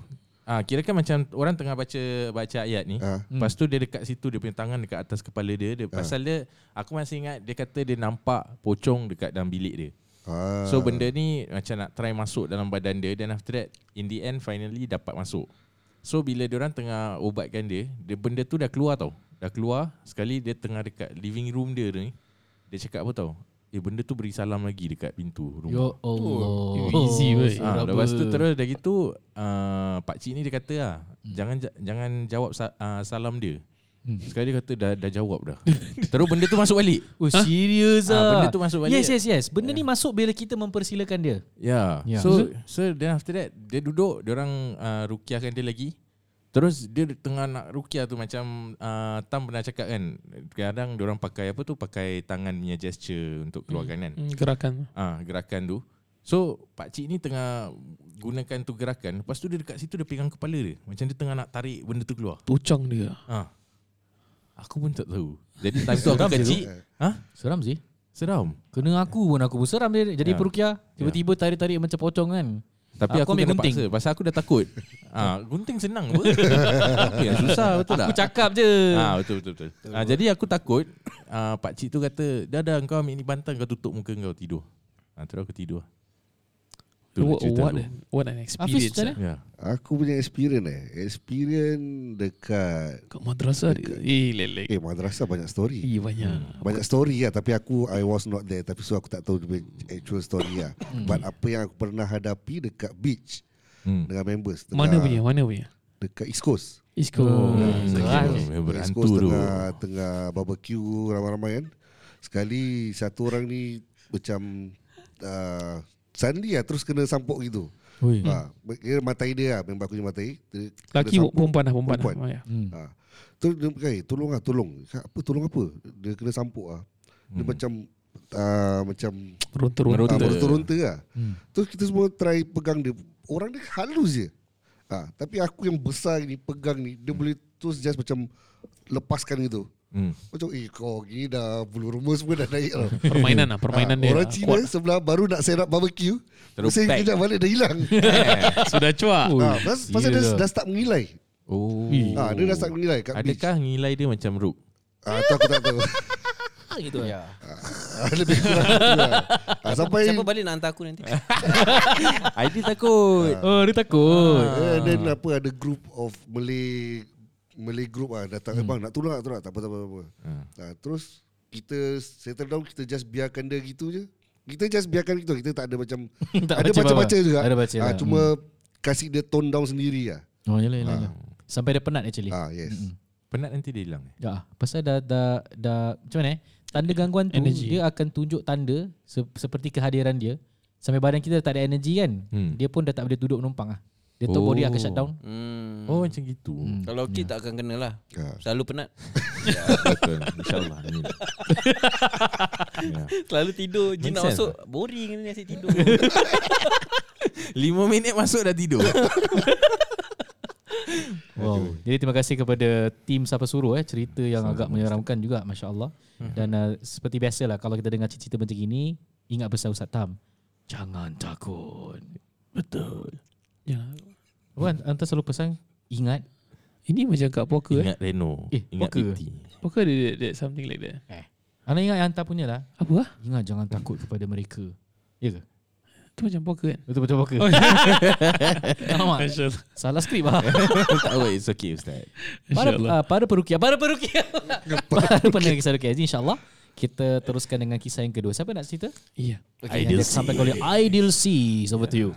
Ah, kira kan macam orang tengah baca baca ayat ni. Ah. Hmm. Lepas tu dia dekat situ dia punya tangan dekat atas kepala dia. Dia pasal dia aku masih ingat dia kata dia nampak pocong dekat dalam bilik dia. Ah. So benda ni macam nak try masuk dalam badan dia then after that in the end finally dapat masuk. So bila dia orang tengah ubatkan dia, dia benda tu dah keluar tau. Dah keluar sekali dia tengah dekat living room dia ni. Dia cakap apa tau? Eh benda tu beri salam lagi dekat pintu rumah. Ya Allah. Oh, easy, weh. Ah, Seram lepas tu terus dah gitu uh, pak cik ni dia kata lah, jangan ja- jangan jawab sa- uh, salam dia. Hmm. Sekali dia kata dah dah jawab dah. terus benda tu masuk balik. Oh serius Ah, ah. benda tu masuk balik. Yes yes yes. Benda ni masuk bila kita mempersilakan dia. Ya. Ya. Yeah. So so then after that dia duduk, dia orang uh, rukiahkan dia lagi. Terus dia tengah nak rukiah tu macam uh, Tam pernah cakap kan Kadang dia orang pakai apa tu Pakai tangan punya gesture Untuk keluarkan kan Hmm, gerakan. Ah Gerakan tu So pak cik ni tengah Gunakan tu gerakan Lepas tu dia dekat situ Dia pegang kepala dia Macam dia tengah nak tarik Benda tu keluar Pocong dia. ah. Aku pun tak tahu Jadi time tu aku kecil Ha? Seram sih. Seram Kena aku pun aku pun seram dia. Jadi Ya. perukia tiba-tiba tarik-tarik macam pocong kan. Tapi Aku aku, ambil kena gunting. paksa Pasal aku dah takut ah, Gunting senang apa Apa yang susah betul tak Aku cakap je. Ah betul betul betul. Ah jadi aku takut ah pak cik tu kata, "Dah dah kau ambil ni bantal kau tutup muka kau tidur." Ah terus aku tidur. Tu What, cerita what, aku. an, what an experience. eh. mana? Ya. Aku punya experience eh. Experience dekat Kat madrasah dia. Eh, lelek. eh madrasah banyak story. Eh, banyak. Banyak story lah tapi aku I was not there tapi so aku tak tahu actual story lah. But apa yang aku pernah hadapi dekat beach Hmm. dengan members dekat, Mana punya? Mana punya? dekat East Coast. East Coast. Hmm. Keras. okay. East Coast tu. tengah tengah barbecue ramai-ramai kan. Sekali satu orang ni macam uh, suddenly lah terus kena sampuk gitu. Ui. Ha, kira matai dia lah, member aku ni matai. Laki sampuk. perempuan lah, perempuan. Perempuan. lah. Ya. Hmm. Ha. Terus dia pakai, tolong lah, tolong. Apa, tolong apa? Dia kena sampuk lah. Dia Hmm. macam, uh, macam Ronta-ronta. Meronta. uh, meronta-ronta lah. Hmm. Terus kita semua try pegang dia. Orang dia halus je. Ha, tapi aku yang besar ni, pegang ni, dia boleh terus just macam lepaskan gitu. Hmm. Macam, eh kau gini dah bulu rumah semua dah naik tau. Permainan lah. Permainan Ha, dia. Orang lah. Cina Kuat. sebelah baru nak set up barbecue. Terus pack. kejap balik dah hilang. Sudah cuak. ha, pasal, pasal dia dah start mengilai. Oh. Ha, dia dah start mengilai kat beach. Adakah ngilai dia macam Rook? Ah, tu aku tak tahu. gitu. Ya. Ah, Lebih kurang lah. Ah, sampai Siapa balik nak hantar aku nanti? Aidi takut. Oh, dia takut. eh, then apa ada group of Malay Malay group ah datang hmm. bang nak tolong tak tolong tak apa tak apa, tak apa. Hmm. Ah, terus kita settle down kita just biarkan dia gitu je. Kita just biarkan gitu kita tak ada macam Tak ada baca baca-baca juga. Ada baca Ah, lah. cuma kasih dia tone down sendiri lah. Oh, yalah, yalah. yalah. Sampai dia penat actually. Ah yes. Penat nanti dia hilang. Ya, pasal dah dah dah macam mana eh? Tanda gangguan tu Energy. dia akan tunjuk tanda se- seperti kehadiran dia sampai badan kita tak ada energi kan. Hmm. Dia pun dah tak boleh duduk menumpang ah. Dia tahu body akan Oh. shut down. Hmm. Oh macam gitu. Hmm. Kalau kid tak akan kena lah. Ah. Selalu penat. Ya, betul. InsyaAllah. Amin. ya. Selalu tidur. Jin nak masuk. Boring ni asyik tidur. Lima minit masuk dah tidur. Wow. Jadi terima kasih kepada tim Siapa Suruh eh cerita yang agak menyeramkan juga masya-Allah. Dan uh, seperti biasalah kalau kita dengar cerita macam ini ingat pesan Ustaz Tam. Jangan takut. Betul. Ya. Wan, anta selalu pesan ingat Ini macam kat poker eh. Ingat Reno. Eh, Ingat poker. PT. Poker ada that, that something like that. Anda ingat yang hantar punya lah. Apa ah? Ingat jangan takut kepada mereka. Ya ke? Tu macam poker kan? Betul-betul apa ke? Oh, Alamak. InsyaAllah. Salah skrip lah. tak apa, it's okay Ustaz. Para, InsyaAllah. uh, para perukia, para perukia. para pendengar kisah Rukia Aziz insyaAllah kita teruskan dengan kisah yang kedua. Siapa nak cerita? Iya. Okay, Ideal yang disampaikan oleh Ideal C. Over to you.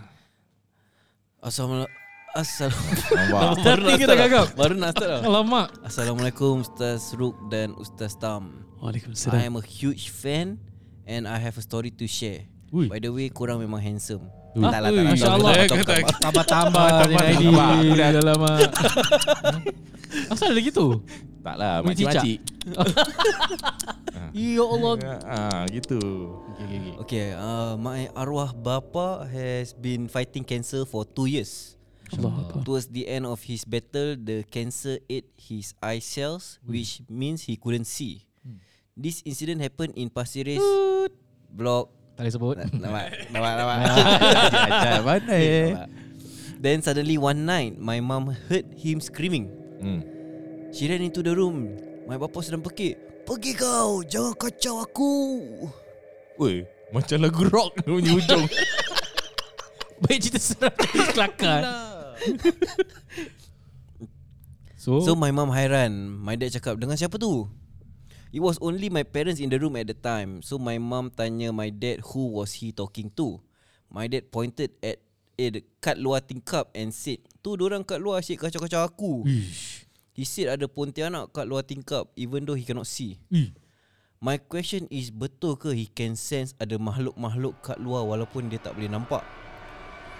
Assalamualaikum. Assalamualaikum. Kita gagap. Baru nak start dah. Alamak. Assalamualaikum Ustaz Ruk dan Ustaz Tam. I Waalaikumsalam. am a huge fan and I have a story to share. Ui. By the way korang memang handsome Tak lah tak lah lah. Tambah-tambah Tambah, dengan tambah. ID Alamak Asal ada gitu? Tak lah, makcik-makcik. Ya Allah Ah, gitu. okay, okay, okay. Okay uh, My arwah bapa Has been fighting cancer For 2 years Allah. Towards the end of his battle, the cancer ate his eye cells, which means he couldn't see. This incident happened in Pasir Ris block. Tak boleh sebut Nampak, nampak, nampak. Ajar mana eh? Nampak. Then suddenly one night, my mum heard him screaming. Hmm. She ran into the room. My bapa sedang pekik. Pergi kau, jangan kacau aku. Woi, macam lagu rock punya hujung. Baik cerita seram Kelakar So, So my mum hairan My dad cakap Dengan siapa tu? It was only my parents in the room at the time So my mum tanya my dad Who was he talking to? My dad pointed at Eh kat luar tingkap And said Tu orang kat luar asyik kacau-kacau aku Ish. He said ada pontianak kat luar tingkap Even though he cannot see Ih. My question is Betul ke he can sense Ada makhluk-makhluk kat luar Walaupun dia tak boleh nampak?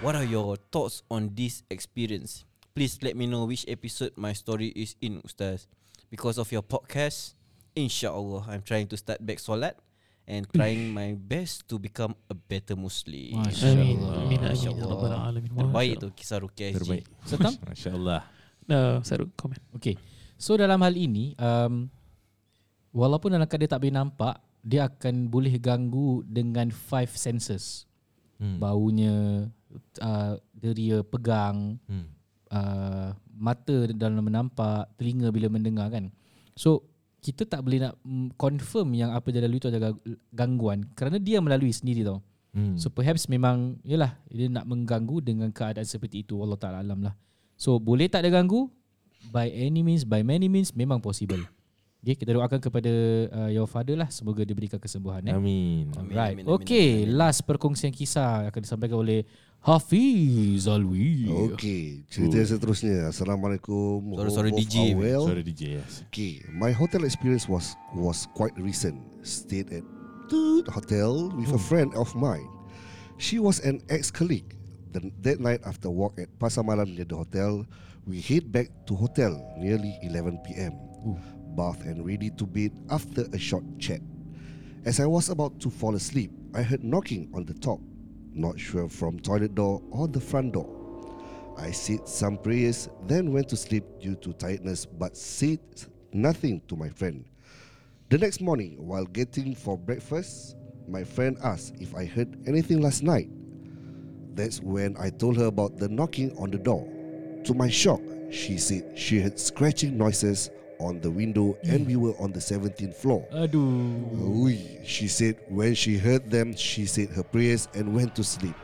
What are your thoughts on this experience? Please let me know which episode my story is in, Ustaz. Because of your podcast, insyaAllah, I'm trying to start back solat and trying my best to become a better Muslim. Masya Amin. Allah. Amin. Masya Amin. Ya Allah. Rabbal Alamin. Terbaik tu kisah Rukia SG. Terbaik. Setam? Masya Allah. Uh, Saruk, komen. Okay So dalam hal ini um, Walaupun dalam keadaan dia tak boleh nampak Dia akan boleh ganggu Dengan five senses Hmm. Baunya uh, Deria pegang Hmm. uh, Mata dalam menampak Telinga bila mendengar kan So kita tak boleh nak confirm yang apa dia lalui tu adalah gangguan kerana dia melalui sendiri tau. Hmm. So perhaps memang yalah dia nak mengganggu dengan keadaan seperti itu Allah Taala alam lah. So boleh tak dia ganggu? By any means, by many means memang possible. Okay, kita doakan kepada uh, your father lah semoga diberikan kesembuhan eh. Amin. Amin, Right. amin, amin, Okay, amin, amin. last perkongsian kisah akan disampaikan oleh Hafiz Alwi. Okey, cerita seterusnya. Assalamualaikum. Sorry, sorry, DJ. Well. Suara DJ yes. Okay, my hotel experience was was quite recent. Stayed at Toot Hotel with a friend of mine. She was an ex-colleague. The, that night after walk at Pasar Malam near the hotel, we head back to hotel nearly 11 p.m. Bath and ready to bed after a short chat. As I was about to fall asleep, I heard knocking on the top. Not sure from toilet door or the front door. I said some prayers, then went to sleep due to tiredness, but said nothing to my friend. The next morning, while getting for breakfast, my friend asked if I heard anything last night. That's when I told her about the knocking on the door. To my shock, she said she heard scratching noises on the window and we were on the 17th floor. Aduh. Ui, she said when she heard them, she said her prayers and went to sleep.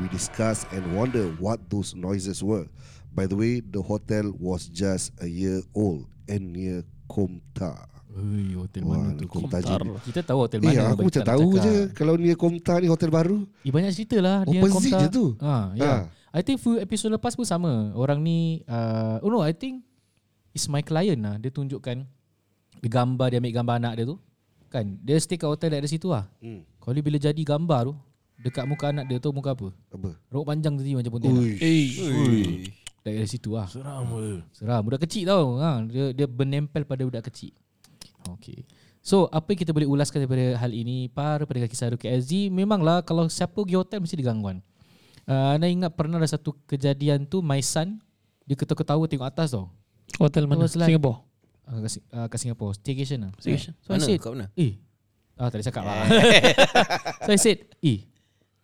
We discussed and wondered what those noises were. By the way, the hotel was just a year old and near Komta. Ui, hotel Wah, mana tu? Komta Komtar. je. Kita tahu hotel mana. Eh, aku bagi macam tahu cakap. je kalau near Komta ni hotel baru. Eh, banyak cerita lah dia Opposite Komta. je tu. Ha, ya. Ah. I think few episode lepas pun sama. Orang ni uh, oh no, I think is my client lah. Dia tunjukkan dia gambar dia ambil gambar anak dia tu. Kan? Dia stay kat hotel dari situ lah. Hmm. Kali bila jadi gambar tu dekat muka anak dia tu muka apa? Apa? Rambut panjang tadi macam pontianak. Ui. Eh, Ui. Dari, situ lah. Seram ke? Seram. Budak kecil tau. Ha, dia, dia menempel pada budak kecil. Okay. So apa yang kita boleh ulaskan daripada hal ini Para pendengar kisah Ruki SG Memanglah kalau siapa pergi hotel mesti ada gangguan uh, Anda ingat pernah ada satu kejadian tu My son Dia ketawa-ketawa tengok atas tau hotel mana? like- Singapore. uh, kat, Sing- uh, kat Singapore Staycation lah Staycation. So I Mana? said Kat mana? Eh Ah tak boleh cakap lah So I said Eh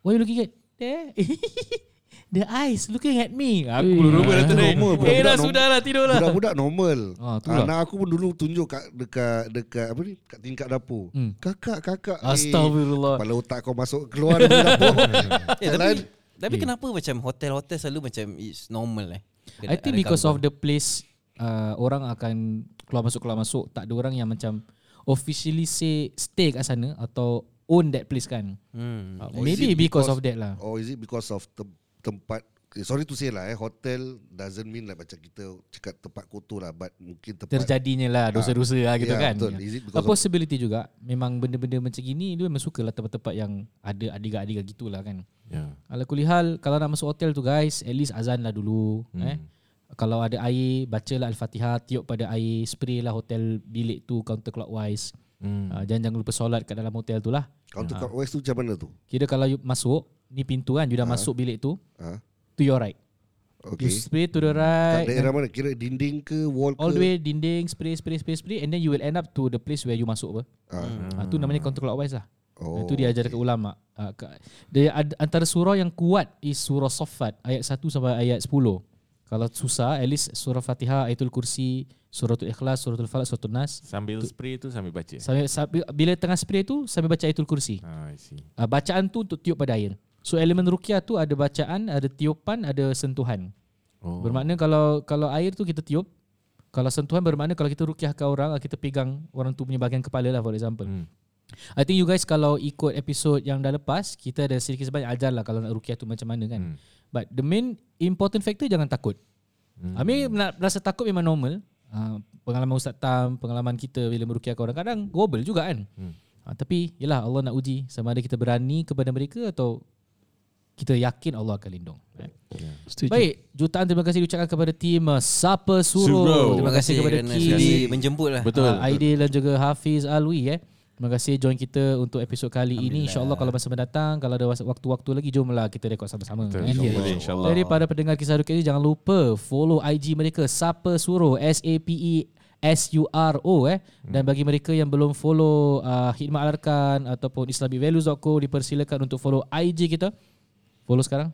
What you looking at? There The eyes looking at me Aku Eh, dulu dah itu tadi normal, Eh dah sudah lah tidur lah Budak-budak normal. Ah, lah. Anak aku pun dulu tunjuk kat dekat dekat apa ni? Kat tingkat dapur. Hmm. Kakak, kakak. eh, Astagfirullah Kepala otak kau masuk keluar dari dapur. Eh, tapi Jalan. tapi kenapa macam hotel-hotel selalu macam it's normal eh? I think because of the place uh, orang akan keluar masuk keluar masuk tak ada orang yang macam officially say stay kat sana atau own that place kan. hmm. Uh, maybe because, because- of that lah. Or is it because of tem- tempat okay, sorry to say lah eh hotel doesn't mean like macam kita cakap tempat kotor lah but mungkin tempat Terjadinya lah dosa-dosa lah gitu Ya, kan. betul. Is it A because of, possibility juga Memang benda-benda macam gini Dia memang suka lah tempat-tempat yang Ada adik-adik gitulah kan Ya. Ala kulihal Kalau nak masuk hotel tu guys At least azan lah dulu hmm. eh. Kalau ada air Bacalah Al-Fatihah Tiup pada air Spray lah hotel bilik tu Counterclockwise Hmm. uh, Jangan jangan lupa solat kat dalam hotel tu lah counter clockwise tu macam mana tu? Kira kalau you masuk Ni pintu kan You dah masuk bilik tu Ha? To your right Okay. You spray to the Kat right daerah mana? Kira dinding ke wall ke? All the way dinding Spray spray spray spray And then you will end up to the place Where you masuk apa Ah. Ah, tu namanya counterclockwise lah. Oh, Itu diajar dekat ulama. Ah, ka- dia ad, antara surah yang kuat is surah Saffat ayat 1 sampai ayat 10. Kalau susah at least surah Fatihah, ayatul kursi, suratul ikhlas, suratul falaq, suratul nas. Sambil spray tu sambil baca. Sambil, sambil, bila tengah spray tu sambil baca ayatul kursi. Ah, I see. Ah, bacaan tu untuk tiup pada air. So elemen ruqyah tu ada bacaan, ada tiupan, ada sentuhan. Oh. Bermakna kalau kalau air tu kita tiup, kalau sentuhan bermakna kalau kita ruqyahkan orang, kita pegang orang tu punya bahagian kepala lah for example. Hmm. I think you guys kalau ikut episod yang dah lepas Kita ada sedikit sebanyak ajar lah Kalau nak rukiah tu macam mana kan Hmm. But the main important factor Jangan takut Hmm. I mean nak rasa takut memang normal uh, Pengalaman Ustaz Tam Pengalaman kita bila merukiahkan orang Kadang gobel juga kan Hmm. uh, Tapi yelah Allah nak uji Sama ada kita berani kepada mereka Atau kita yakin Allah akan lindung right? Setuju. Baik Jutaan terima kasih diucapkan kepada tim uh, Sapa Suruh Suruh. Terima kasih kepada kerana Ki sudi menjemput lah. Betul. Uh, Aidil dan juga Hafiz Alwi eh. Terima kasih join kita untuk episod kali ini. InsyaAllah kalau masa mendatang, kalau ada waktu-waktu lagi, jomlah kita rekod sama-sama. Betul. eh. InsyaAllah. Boleh, insyaAllah. Jadi pada pendengar kisah Ruki ini, jangan lupa follow IG mereka, Sapa Suro, S-A-P-E S-U-R-O eh. Dan bagi mereka yang belum follow uh, Hikmat Alarkan ataupun islamicvalues.co, dipersilakan untuk follow IG kita. Follow sekarang?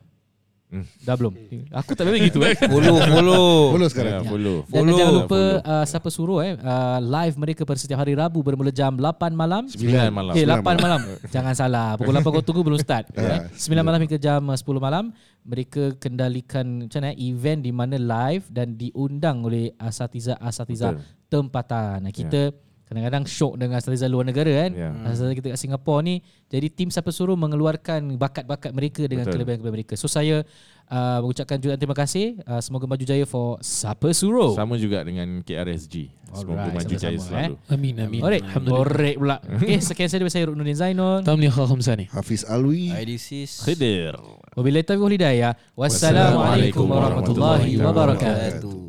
Hmm. Dah belum? Aku tak boleh gitu eh. Follow, follow. Follow Ya, sekarang. follow. Dan Follow. jangan lupa uh, siapa suruh eh uh, live mereka pada setiap hari Rabu bermula jam 8 malam. Sembilan malam. Eh 8 Sembilan malam. Jangan salah. Pukul 8 kau tunggu belum start. eh. 9 malam hingga jam uh, 10 malam mereka kendalikan macam mana eh, event di mana live dan diundang oleh asatiza-asatiza Betul. tempatan. Kita kadang-kadang syok dengan asatiza luar negara kan. Ya. Asatiza kita kat Singapura ni jadi tim siapa suruh mengeluarkan bakat-bakat mereka dengan Betul. kelebihan-kelebihan mereka. So saya uh, mengucapkan jutaan terima kasih. Uh, semoga maju jaya for Sapa Suruh. Sama juga dengan KRSG. Semoga Alright, maju jaya eh. selalu. Amin amin. Alright, Alhamdulillah. Alright pula. Okay, sekian saya dari saya Ruknuddin Zainul. Tamliha Khamsani. Hafiz Alwi. IDCs. Khidir. Wabillahi taufiq wal hidayah. Wassalamualaikum warahmatullahi wabarakatuh.